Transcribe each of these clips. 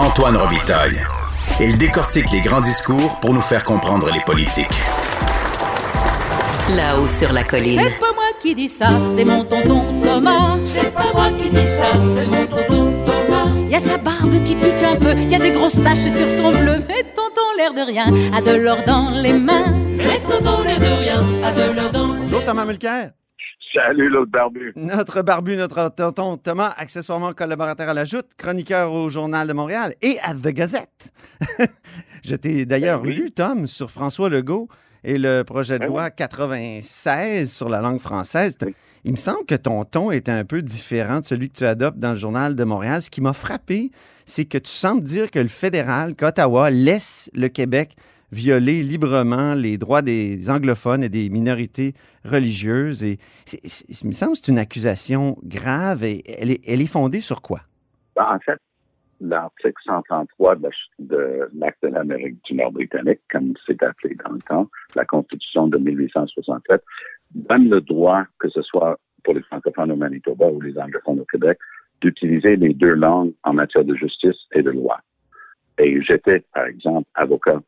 Antoine Robitaille. Il décortique les grands discours pour nous faire comprendre les politiques. Là-haut sur la colline. C'est pas moi qui dis ça, c'est mon tonton Thomas. C'est pas moi qui dis ça, c'est mon tonton Thomas. Y a sa barbe qui pique un peu, y a des grosses taches sur son bleu. Mais tonton, l'air de rien, a de l'or dans les mains. Mais tonton, l'air de rien, a de l'or dans les Bonjour Thomas Mulcair. Salut l'autre barbu. Notre barbu, notre tonton Thomas, accessoirement collaborateur à la Joute, chroniqueur au Journal de Montréal et à The Gazette. Je t'ai d'ailleurs Ben oui. lu, Tom, sur François Legault et le projet de Ben loi 96 sur la langue française. Oui. Il me semble que ton ton est un peu différent de celui que tu adoptes dans le Journal de Montréal. Ce qui m'a frappé, c'est que tu sembles dire que le fédéral, qu'Ottawa laisse le Québec violer librement les droits des anglophones et des minorités religieuses. Et il me semble que c'est une accusation grave et elle est, fondée sur quoi? Ben, en fait, l'article 133 de la de l'Acte de l'Amérique du Nord britannique, comme c'est appelé dans le temps, la Constitution de 1867, donne le droit, que ce soit pour les francophones au Manitoba ou les anglophones au Québec, d'utiliser les deux langues en matière de justice et de loi. Et j'étais, par exemple, avocat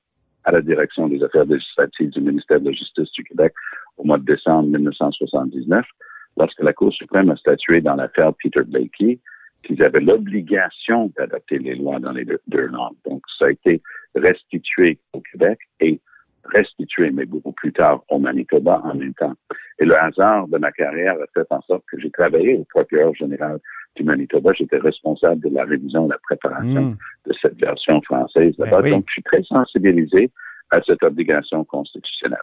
à la direction des affaires législatives du ministère de la Justice du Québec au mois de décembre 1979, lorsque la Cour suprême a statué dans l'affaire Peter Blakey qu'ils avaient l'obligation d'adapter les lois dans les deux, deux langues. Donc, ça a été restitué au Québec et restitué, mais beaucoup plus tard, au Manitoba en même temps. Et le hasard de ma carrière a fait en sorte que j'ai travaillé au procureur général du Manitoba. J'étais responsable de la révision et de la préparation Hmm. de cette version française Ben oui. Donc, je suis très sensibilisé à cette obligation constitutionnelle.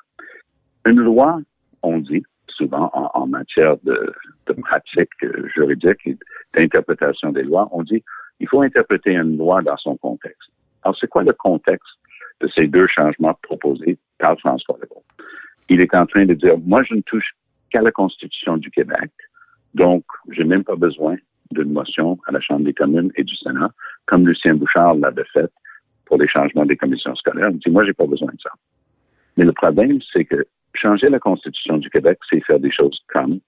Une loi, on dit souvent en, en matière de, de pratique euh, juridique et d'interprétation des lois, on dit il faut interpréter une loi dans son contexte. Alors, c'est quoi le contexte de ces deux changements proposés par François Legault? Il est en train de dire, moi, je ne touche qu'à la Constitution du Québec, donc j'ai même pas besoin d'une motion à la Chambre des communes et du Sénat, comme Lucien Bouchard l'avait fait pour les changements des commissions scolaires. Il dit, moi, j'ai pas besoin de ça. Mais le problème, c'est que changer la Constitution du Québec, c'est faire des choses comme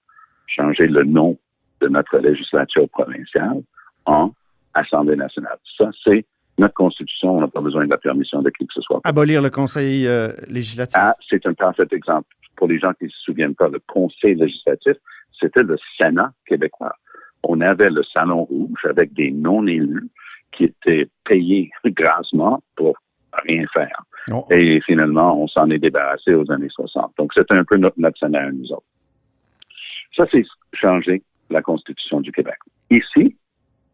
changer le nom de notre législature provinciale en Assemblée nationale. Ça, c'est notre Constitution. On n'a pas besoin de la permission de qui que ce soit. Abolir le Conseil euh, législatif. Ah, c'est un parfait exemple. Pour les gens qui ne se souviennent pas, le Conseil législatif, c'était le Sénat québécois. On avait le Salon Rouge avec des non-élus qui étaient payés grassement pour rien faire. Oh. Et finalement, on s'en est débarrassé aux années 60. Donc, c'était un peu notre, notre scénario, nous autres. Ça, c'est changer la Constitution du Québec. Ici,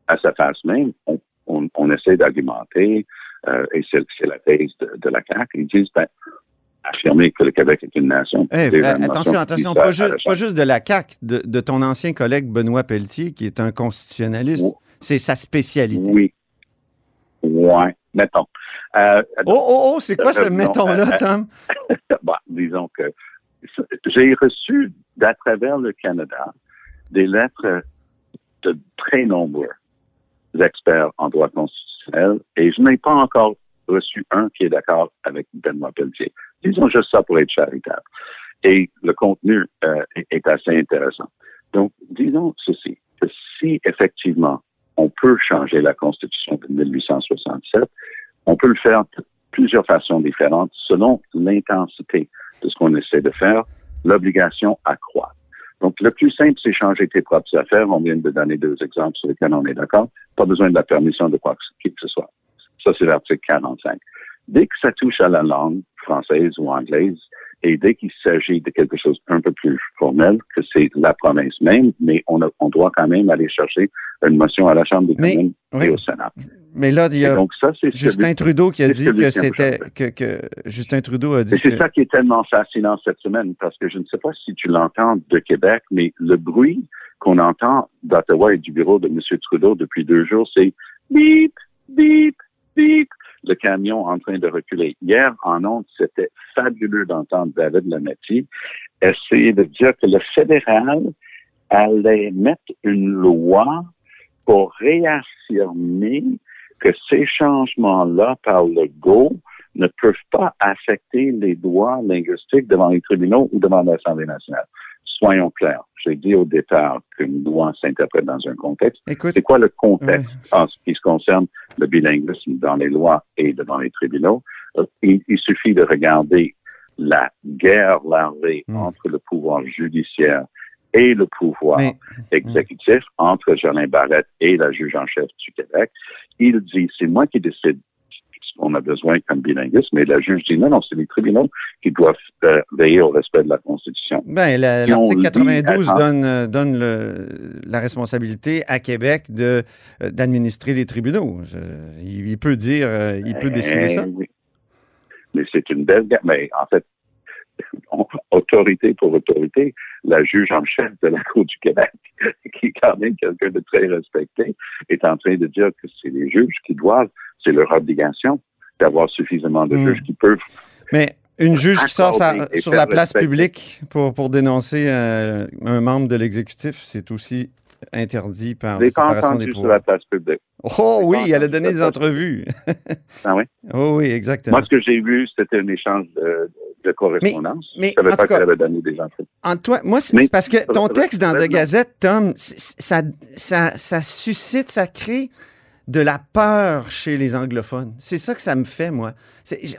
à sa face même, on, on, on essaie d'argumenter, euh, et c'est la thèse de, de la CAQ, ils disent, ben, affirmer que le Québec est une nation. Eh, la attention, nation attention, pas, ju- juste de la CAQ, de, de ton ancien collègue Benoît Pelletier, qui est un constitutionnaliste. C'est sa spécialité. Oui. Ouais, mettons. Euh, Oh, oh, oh, c'est quoi ce Euh, mettons-là, euh, Tom? bon, disons que j'ai reçu d'à travers le Canada des lettres de très nombreux experts en droit constitutionnel et je n'ai pas encore reçu un qui est d'accord avec Benoît Pelletier. Disons juste ça pour être charitable. Et le contenu euh, est- assez intéressant. Donc, disons ceci, que si effectivement on peut changer la Constitution de 1867, on peut le faire de plusieurs façons différentes selon l'intensité de ce qu'on essaie de faire. L'obligation accroît. Donc, le plus simple, c'est changer tes propres affaires. On vient de donner deux exemples sur lesquels on est d'accord. Pas besoin de la permission de quoi que ce soit. Ça, c'est l'article 45. Dès que ça touche à la langue française ou anglaise, et dès qu'il s'agit de quelque chose un peu plus formel, que c'est la province même, mais on, a- on doit quand même aller chercher une motion à la Chambre des communes oui. et au Sénat. Mais là, il y a donc, ça, c'est Justin celui- Trudeau qui a dit que c'était. Que, que Justin Trudeau a dit Et c'est que. ça qui est tellement fascinant cette semaine, parce que je ne sais pas si tu l'entends de Québec, mais le bruit qu'on entend d'Ottawa et du bureau de M. Trudeau depuis deux jours, c'est bip, bip, camion en train de reculer. Hier, en ondes, c'était fabuleux d'entendre David Lametti essayer de dire que le fédéral allait mettre une loi pour réaffirmer que ces changements-là par le GO ne peuvent pas affecter les droits linguistiques devant les tribunaux ou devant l'Assemblée nationale. Soyons clairs. J'ai dit au départ qu'une loi s'interprète dans un contexte. Écoute, C'est quoi le contexte en ce qui se concerne le bilinguisme dans les lois et devant les tribunaux? Euh, Il, il suffit de regarder la guerre larvée Mm. entre le pouvoir judiciaire et le pouvoir Mais- exécutif, entre Jolin Barrette et la juge en chef du Québec. Il dit, c'est moi qui décide qu'on a besoin comme bilinguisme, mais la juge dit, non, non, c'est les tribunaux qui doivent euh, veiller au respect de la Constitution. On l'article lit 92 attends. donne, euh, donne le- la responsabilité à Québec de, euh, d'administrer les tribunaux. Il, il peut dire, il peut décider Eh ça. oui. Mais c'est une belle gamme. Mais en fait, on- autorité pour autorité, la juge en chef de la Cour du Québec, qui est quand même quelqu'un de très respecté, est en train de dire que c'est les juges qui doivent, c'est leur obligation d'avoir suffisamment de Hmm. juges qui peuvent. Mais une juge qui sort sa- sur la place respecter. publique pour, pour dénoncer euh, un membre de l'exécutif, c'est aussi interdit par la séparation des entendu sur pouvoirs. la place publique. Oh oui, elle a donné des entrevues. Ah oui? oh oui, exactement. Moi, ce que j'ai vu, c'était un échange de, de correspondance. mais, je savais en pas qu'elle avait donné des entrevues. Antoine, moi, c'est Mais- parce que ton texte dans The Gazette, Tom, ça, ça, ça suscite, ça crée de la peur chez les anglophones. C'est ça que ça me fait, moi.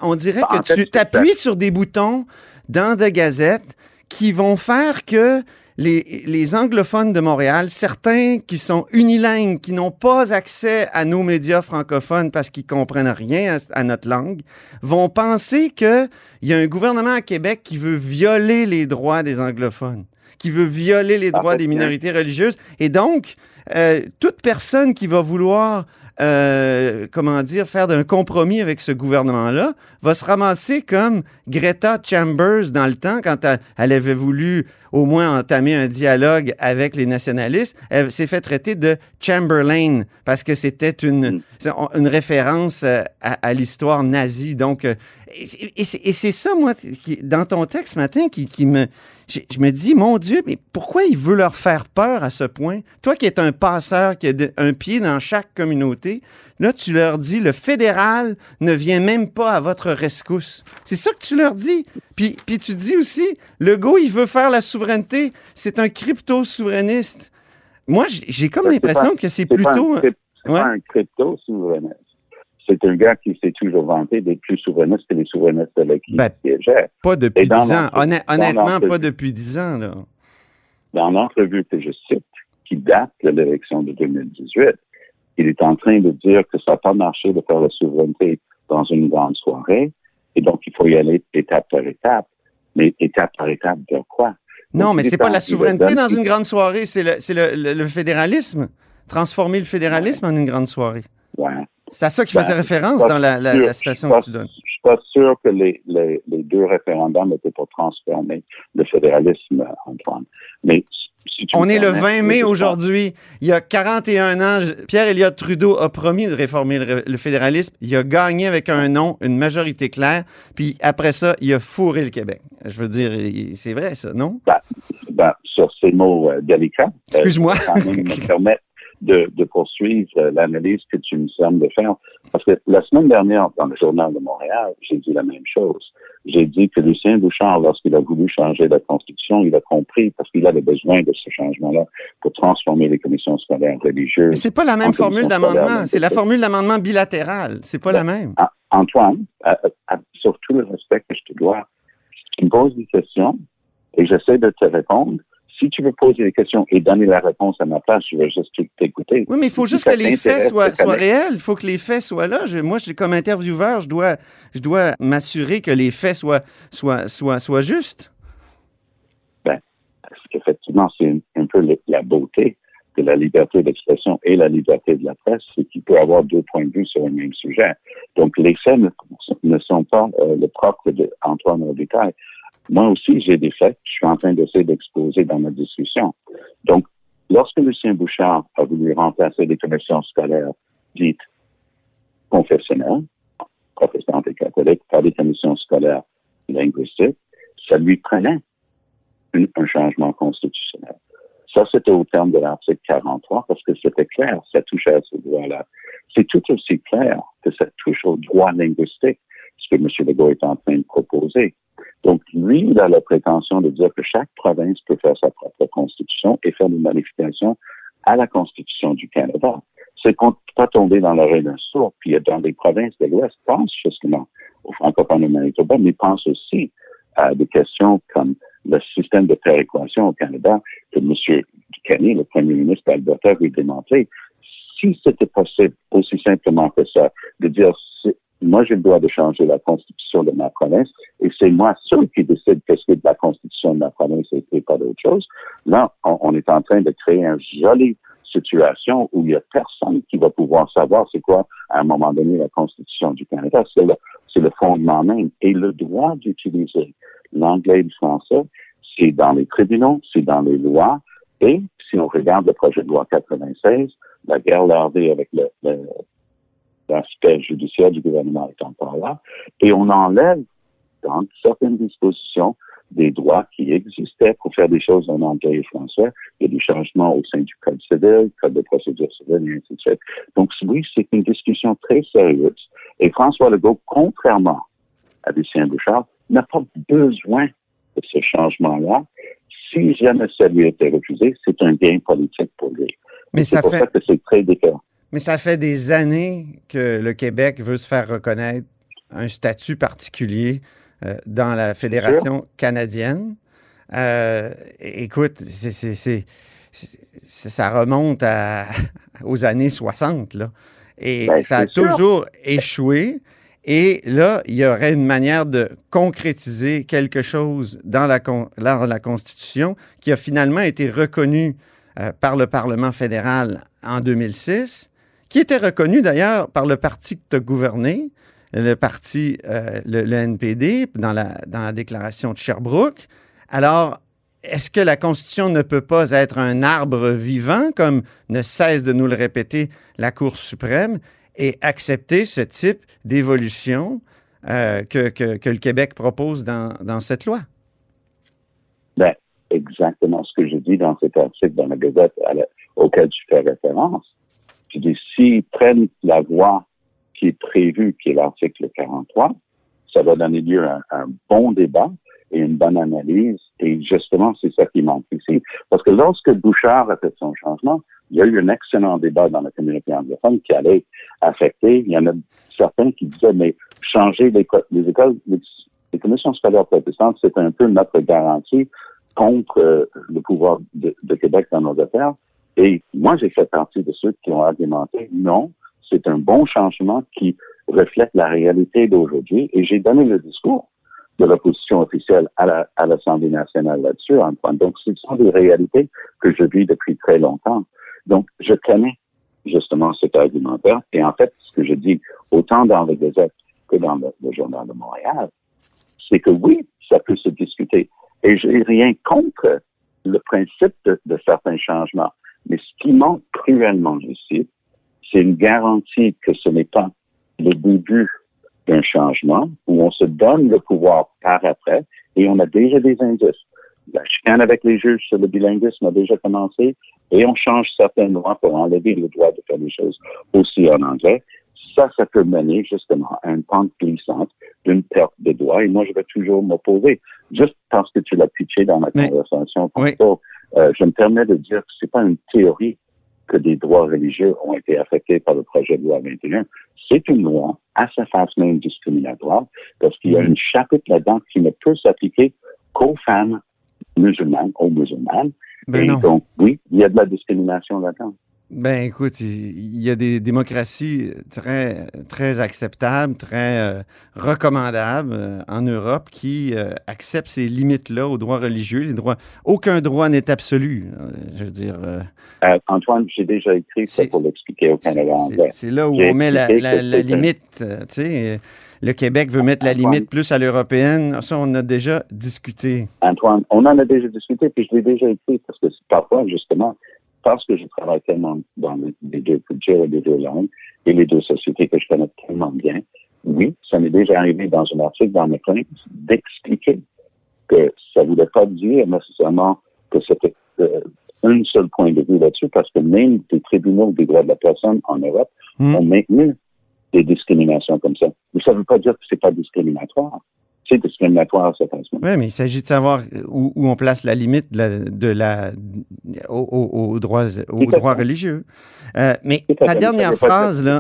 On dirait Bah, que tu t'appuies sur des boutons dans The Gazette qui vont faire que les, les anglophones de Montréal, certains qui sont unilingues, qui n'ont pas accès à nos médias francophones parce qu'ils comprennent rien à, à notre langue, vont penser qu'il y a un gouvernement à Québec qui veut violer les droits des anglophones, qui veut violer les droits des Parfaitement. minorités religieuses. Et donc, euh, toute personne qui va vouloir, euh, comment dire, faire d'un compromis avec ce gouvernement-là, va se ramasser comme Greta Chambers dans le temps, quand elle, avait voulu au moins entamer un dialogue avec les nationalistes, elle s'est fait traiter de Chamberlain parce que c'était une, Mm. une référence euh, à, à l'histoire nazie. Donc, et c'est- et ça, moi, qui, dans ton texte ce matin, qui, qui me. Je, je me dis, mon Dieu, mais pourquoi il veut leur faire peur à ce point? Toi qui es un passeur, qui a de- un pied dans chaque communauté, là, tu leur dis, le fédéral ne vient même pas à votre rescousse. C'est ça que tu leur dis. Puis, puis tu dis aussi, le go, il veut faire la souveraineté. C'est un crypto-souverainiste. Moi, j'ai- comme l'impression que c'est plutôt. c'est pas un crypto-souverainiste. C'est un gars qui s'est toujours vanté d'être plus souverainiste que les souverainistes avec qui Ben, siégeait. Pas depuis 10 ans. honnêtement, pas depuis 10 ans. Là. Dans l'entrevue que je cite, qui date de l'élection de 2018, il est en train de dire que ça n'a pas marché de faire la souveraineté dans une grande soirée, et donc il faut y aller étape par étape. Mais étape par étape de quoi? Non, Donc, mais c'est est pas la souveraineté dans une grande soirée, c'est le, c'est le, le- le fédéralisme. Transformer le fédéralisme en une grande soirée. Ouais. C'est à ça qu'il Ben, faisait référence dans la, la- sûr. la citation que tu donnes. Je suis pas sûr que les, les, les deux référendums étaient pour transformer le fédéralisme, Antoine. Mais si tu On est le permets, 20 mai aujourd'hui. Il y a 41 ans, Pierre Elliott Trudeau a promis de réformer le, le fédéralisme. Il a gagné avec un non, une majorité claire. Puis après ça, il a fourré le Québec. Je veux dire, c'est vrai ça, non? Ben, sur ces mots euh, délicats, euh, Excuse-moi. me permettre de, de poursuivre euh, l'analyse que tu me sembles de faire. Parce que la semaine dernière, dans le Journal de Montréal, j'ai dit la même chose. J'ai dit que Lucien Bouchard, lorsqu'il a voulu changer la Constitution, il a compris parce qu'il avait besoin de ce changement-là pour transformer les commissions scolaires Mais religieuses. c'est pas la même formule d'amendement. C'est la formule d'amendement bilatéral. C'est pas la même. Antoine, à- à- sur tout le respect que je te dois, tu me poses des questions et j'essaie de te répondre. Si tu veux poser des questions et donner la réponse à ma place, je vais juste t'écouter. Oui, mais il faut Si juste que les faits soient, réels. Il faut que les faits soient là. Je- moi, je, comme intervieweur, je dois, je dois m'assurer que les faits soient, soient, soient, soient justes. Parce qu'effectivement, c'est un, un peu le- la beauté de la liberté d'expression et la liberté de la presse, c'est qu'il peut avoir deux points de vue sur un même sujet. Donc, les faits ne, ne sont pas euh, le propre d'Antoine Robitaille. Moi aussi, j'ai des faits je suis en train d'essayer d'exposer dans ma discussion. Donc, lorsque Lucien Bouchard a voulu remplacer les commissions scolaires dites confessionnelles, protestantes et catholiques, par des commissions scolaires linguistiques, ça lui prenait un changement constitutionnel. Ça, c'était au terme de l'article 43 parce que c'était clair, ça touchait à ce droit-là. C'est tout aussi clair que ça touche au droit linguistique, ce que M. Legault est en train de proposer. Donc, lui, il a la prétention de dire que chaque province peut faire sa propre constitution et faire des modifications à la Constitution du Canada. C'est qu'on ne pas tomber dans l'oreille d'un sourd, puis dans des provinces de l'Ouest, pense justement au francophone au Manitoba, mais pense aussi à des questions comme le système de péréquation au Canada que M. Kenny, le premier ministre d'Alberta, veut démontrer. Si c'était possible, aussi simplement que ça, de dire moi, j'ai le droit de changer la constitution de ma province et c'est moi seul qui décide qu'est-ce que la constitution de ma province et pas d'autre chose. Là, on, est en train de créer une jolie situation où il y a personne qui va pouvoir savoir c'est quoi, à un moment donné, la constitution du Canada. C'est le, c'est le fondement même. Et le droit d'utiliser l'anglais et le français, c'est dans les tribunaux, c'est dans les lois. Et si on regarde le projet de loi 96, la guerre lardée avec le, le l'aspect judiciaire du gouvernement est encore là, et on enlève dans certaines dispositions des droits qui existaient pour faire des choses en anglais et français. Il y a des changements au sein du Code civil, Code de procédure civile, et ainsi de suite. Donc, oui, c'est une discussion très sérieuse. Et François Legault, contrairement à Lucien Bouchard, n'a pas besoin de ce changement-là. Si jamais ça lui était refusé, c'est un gain politique pour lui. Mais ça pour fait... ça que c'est très différent. Mais ça fait des années que le Québec veut se faire reconnaître un statut particulier euh, dans la Fédération canadienne. Euh, écoute, c'est, ça remonte à, aux années 60, là. Et Ben, ça a sûr. toujours échoué. Et là, il y aurait une manière de concrétiser quelque chose dans la, con- dans la Constitution qui a finalement été reconnu euh, par le Parlement fédéral en 2006, qui était reconnu d'ailleurs par le parti que tu as gouverné, le parti, euh, le, le NPD, dans la, dans la déclaration de Sherbrooke. Alors, est-ce que la Constitution ne peut pas être un arbre vivant, comme ne cesse de nous le répéter la Cour suprême, et accepter ce type d'évolution euh, que, que- que le Québec propose dans, dans cette loi? Ben, exactement ce que je dis dans cet article dans la Gazette auquel tu fais référence. Dis, s'ils prennent la voie qui est prévue, qui est l'article 43, ça va donner lieu à un bon débat et une bonne analyse. Et justement, c'est ça qui manque ici. Parce que lorsque Bouchard a fait son changement, il y a eu un excellent débat dans la communauté anglophone qui allait affecter. Il y en a certains qui disaient, mais changer les, les écoles, les, les commissions scolaires protestantes, c'est un peu notre garantie contre euh, le pouvoir de, de Québec dans nos affaires. Et moi, j'ai fait partie de ceux qui ont argumenté, non, c'est un bon changement qui reflète la réalité d'aujourd'hui. Et j'ai donné le discours de l'opposition officielle à la- l'Assemblée nationale là-dessus, Antoine. Donc, ce sont des réalités que je vis depuis très longtemps. Donc, je connais justement cet argumentaire. Et en fait, ce que je dis autant dans le Gazette que dans le, Journal de Montréal, c'est que oui, ça peut se discuter. Et j'ai rien contre le principe de certains changements. Mais ce qui manque cruellement ici, c'est une garantie que ce n'est pas le début d'un changement où on se donne le pouvoir par après et on a déjà des indices. La chicane avec les juges sur le bilinguisme a déjà commencé et on change certaines lois pour enlever le droit de faire les choses aussi en anglais. Ça, ça peut mener justement à une pente glissante d'une perte de droits et moi, je vais toujours m'opposer. Juste parce que tu l'as pitché dans la Mais- conversation Oui. Euh, je me permets de dire que c'est pas une théorie que des droits religieux ont été affectés par le projet de loi 21. C'est une loi à sa face même discriminatoire parce qu'il y a Mhm. une chapitre là-dedans qui ne peut s'appliquer qu'aux femmes musulmanes, aux musulmanes. Ben Et non. donc, oui, il y a de la discrimination là-dedans. Ben écoute, il y a des démocraties très, très acceptables, très euh, recommandables euh, en Europe qui euh, acceptent ces limites-là aux droits religieux. Les droits, aucun droit n'est absolu. je veux dire, Antoine, j'ai déjà écrit ça pour l'expliquer au Canada c'est- anglais. c'est là où on met la, limite. Tu sais, le Québec veut mettre la limite plus à l'européenne. Ça, on a déjà discuté. Antoine, on en a déjà discuté, puis je l'ai déjà écrit, parce que c'est parfois, justement, parce que je travaille tellement dans les, deux cultures et les deux langues et les deux sociétés que je connais tellement bien, oui, ça déjà arrivé dans un article dans mes chroniques d'expliquer que ça ne voulait pas dire nécessairement que c'était euh, un seul point de vue là-dessus, parce que même les tribunaux des droits de la personne en Europe Hmm. ont maintenu des discriminations comme ça. Mais ça ne veut pas dire que c'est pas discriminatoire. C'est discriminatoire, cette façon. Oui, mais il s'agit de savoir où, où on place la limite de la, de la, aux, droits, aux religieux. Euh, mais ta dernière phrase, là.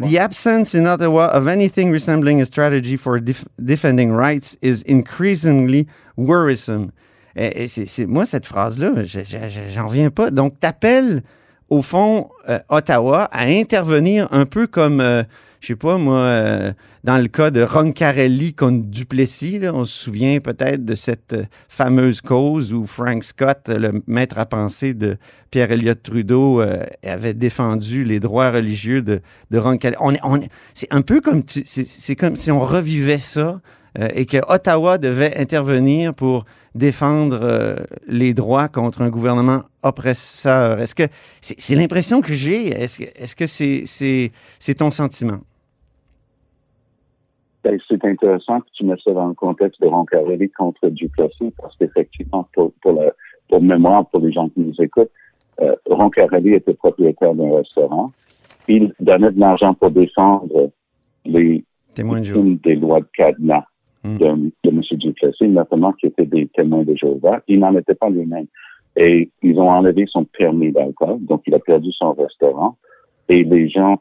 The absence in Ottawa of anything resembling a strategy for def- defending rights is increasingly worrisome. Et, et c'est, moi, cette phrase-là, je- je- je- j'en reviens pas. Donc, t'appelles, au fond, euh, Ottawa à intervenir un peu comme, euh, je sais pas, moi, euh, dans le cas de Roncarelli contre Duplessis, on se souvient peut-être de cette euh, fameuse cause où Frank Scott, le maître à penser de Pierre Elliott Trudeau, euh, avait défendu les droits religieux de, Roncarelli. On, on est- c'est un peu comme, tu- c'est comme si on revivait ça euh, et que Ottawa devait intervenir pour défendre euh, les droits contre un gouvernement oppresseur. Est-ce que c'est, c'est l'impression que j'ai? Est-ce que, est-ce que c'est, c'est, c'est ton sentiment? Ben, c'est intéressant que tu mets ça dans le contexte de Roncarelli contre Duplessis, parce qu'effectivement, pour, pour, mémoire, pour les gens qui nous écoutent, euh, Roncarelli était propriétaire d'un restaurant. Il donnait de l'argent pour défendre les Témoin de des lois de cadenas. De, de M. Duplessis, notamment qui étaient des témoins de Jéhovah. Il n'en était pas lui-même. Et ils ont enlevé son permis d'alcool, donc il a perdu son restaurant. Et les gens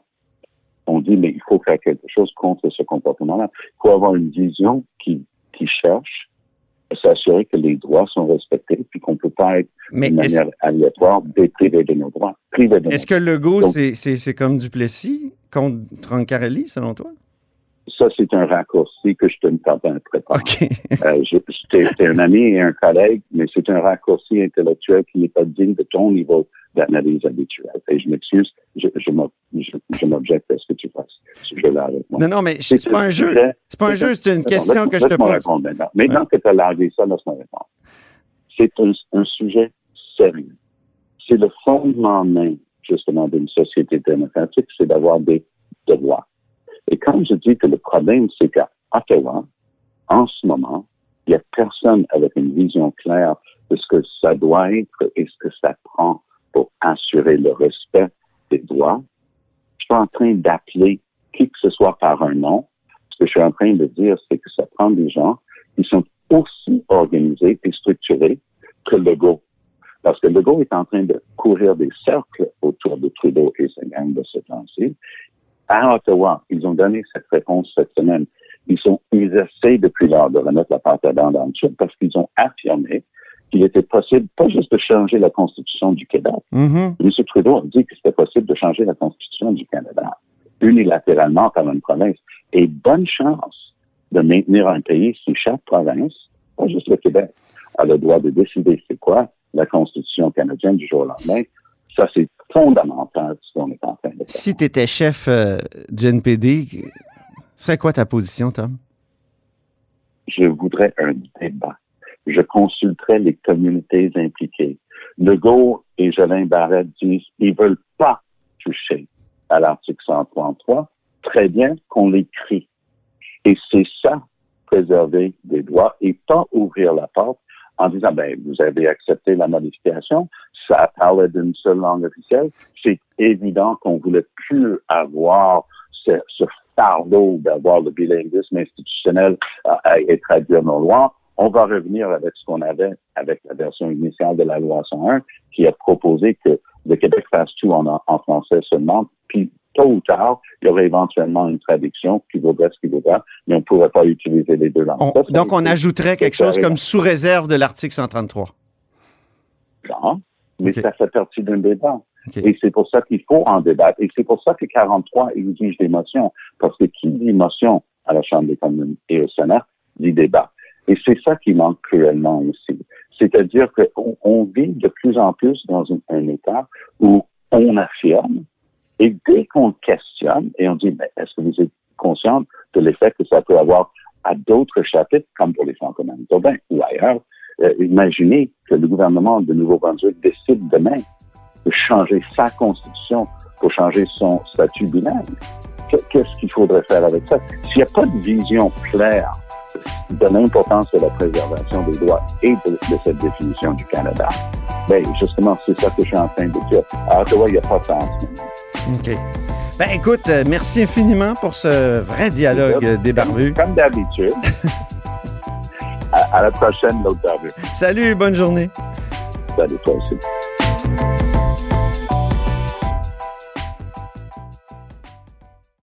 ont dit, mais il faut faire quelque chose contre ce comportement-là. Il faut avoir une vision qui, qui cherche à s'assurer que les droits sont respectés, puis qu'on ne peut pas être Mais de manière aléatoire déprivé de nos droits. Est-ce que Legault, c'est, comme Duplessis contre Roncarelli, selon toi? Ça, c'est un raccourci que je te ne préparer. OK. Euh, je- c'était un ami et un collègue, mais c'est un raccourci intellectuel qui n'est pas digne de ton niveau d'analyse habituelle. Et je m'excuse, je, je m'ob- je- je m'objecte à ce que tu fasses. Moi. non, non, mais c'est pas un jeu. C'est pas un jeu, c'est une question que je te pose. répondre maintenant. Maintenant que tu as largué ça, laisse-moi répondre. C'est un, un sujet sérieux. C'est le fondement même, justement, d'une société démocratique, c'est d'avoir des droits. Et quand je dis que le problème, c'est qu'à Ottawa, en ce moment, il n'y a personne avec une vision claire de ce que ça doit être et ce que ça prend pour assurer le respect des droits. Je suis en train d'appeler qui que ce soit par un nom. Ce que je suis en train de dire, c'est que ça prend des gens qui sont aussi organisés et structurés que Legault. Parce que Legault est en train de courir des cercles autour de Trudeau et sa gang de ce temps-ci. À Ottawa, ils ont donné cette réponse cette semaine. Ils sont, ils essaient depuis lors de remettre la pâte à dents dans le tube parce qu'ils ont affirmé qu'il était possible, pas juste de changer la Constitution du Québec. Mhm. M. Trudeau a dit que c'était possible de changer la Constitution du Canada unilatéralement par une province. Et bonne chance de maintenir un pays si chaque province, pas juste le Québec, a le droit de décider c'est quoi la Constitution canadienne du jour au lendemain. Ça, c'est fondamental ce qu'on est en train de faire. Si tu étais chef euh, du NPD, serait quoi ta position, Tom? je voudrais un débat. Je consulterai les communautés impliquées. Legault et Jolin Barrette disent ils veulent pas toucher à l'article 133. Très bien qu'on l'écrit. Et c'est ça, préserver des droits et pas ouvrir la porte en disant, ben, vous avez accepté la modification, ça parlait d'une seule langue officielle. C'est évident qu'on voulait plus avoir ce, fardeau d'avoir le bilinguisme institutionnel euh, et traduire nos lois. On va revenir avec ce qu'on avait avec la version initiale de la loi 101 qui a proposé que le Québec fasse tout en, en français seulement, puis tôt ou tard, il y aurait éventuellement une traduction qui vaudrait ce qui vaudra, mais on ne pourrait pas utiliser les deux langues. On- Ça, ça donc, on ajouterait quelque chose comme sous réserve de l'article 133. genre, mais ça fait partie d'un débat. Et c'est pour ça qu'il faut en débattre. Et c'est pour ça que 43 exige des motions. Parce que qui dit motion à la Chambre des communes et au Sénat dit débat. Et c'est ça qui manque cruellement ici. C'est-à-dire qu'on on vit de plus en plus dans un, État où on affirme et dès qu'on questionne et on dit, mais est-ce que vous êtes conscient de l'effet que ça peut avoir à d'autres chapitres, comme pour les franco-manitobains ou ailleurs, euh, imaginez que le gouvernement de Nouveau-Brunswick décide demain de changer sa constitution pour changer son statut bilingue. qu'est-ce qu'il faudrait faire avec ça? S'il n'y a pas de vision claire de l'importance de la préservation des droits et de, de cette définition du Canada, ben justement, c'est ça que je suis en train de dire. À Ottawa, il n'y a pas de temps. OK. Ben écoute, euh, merci infiniment pour ce vrai dialogue euh, des barbus. Comme d'habitude. à, à la prochaine, l'autre barbu. Salut, bonne journée. Salut toi aussi.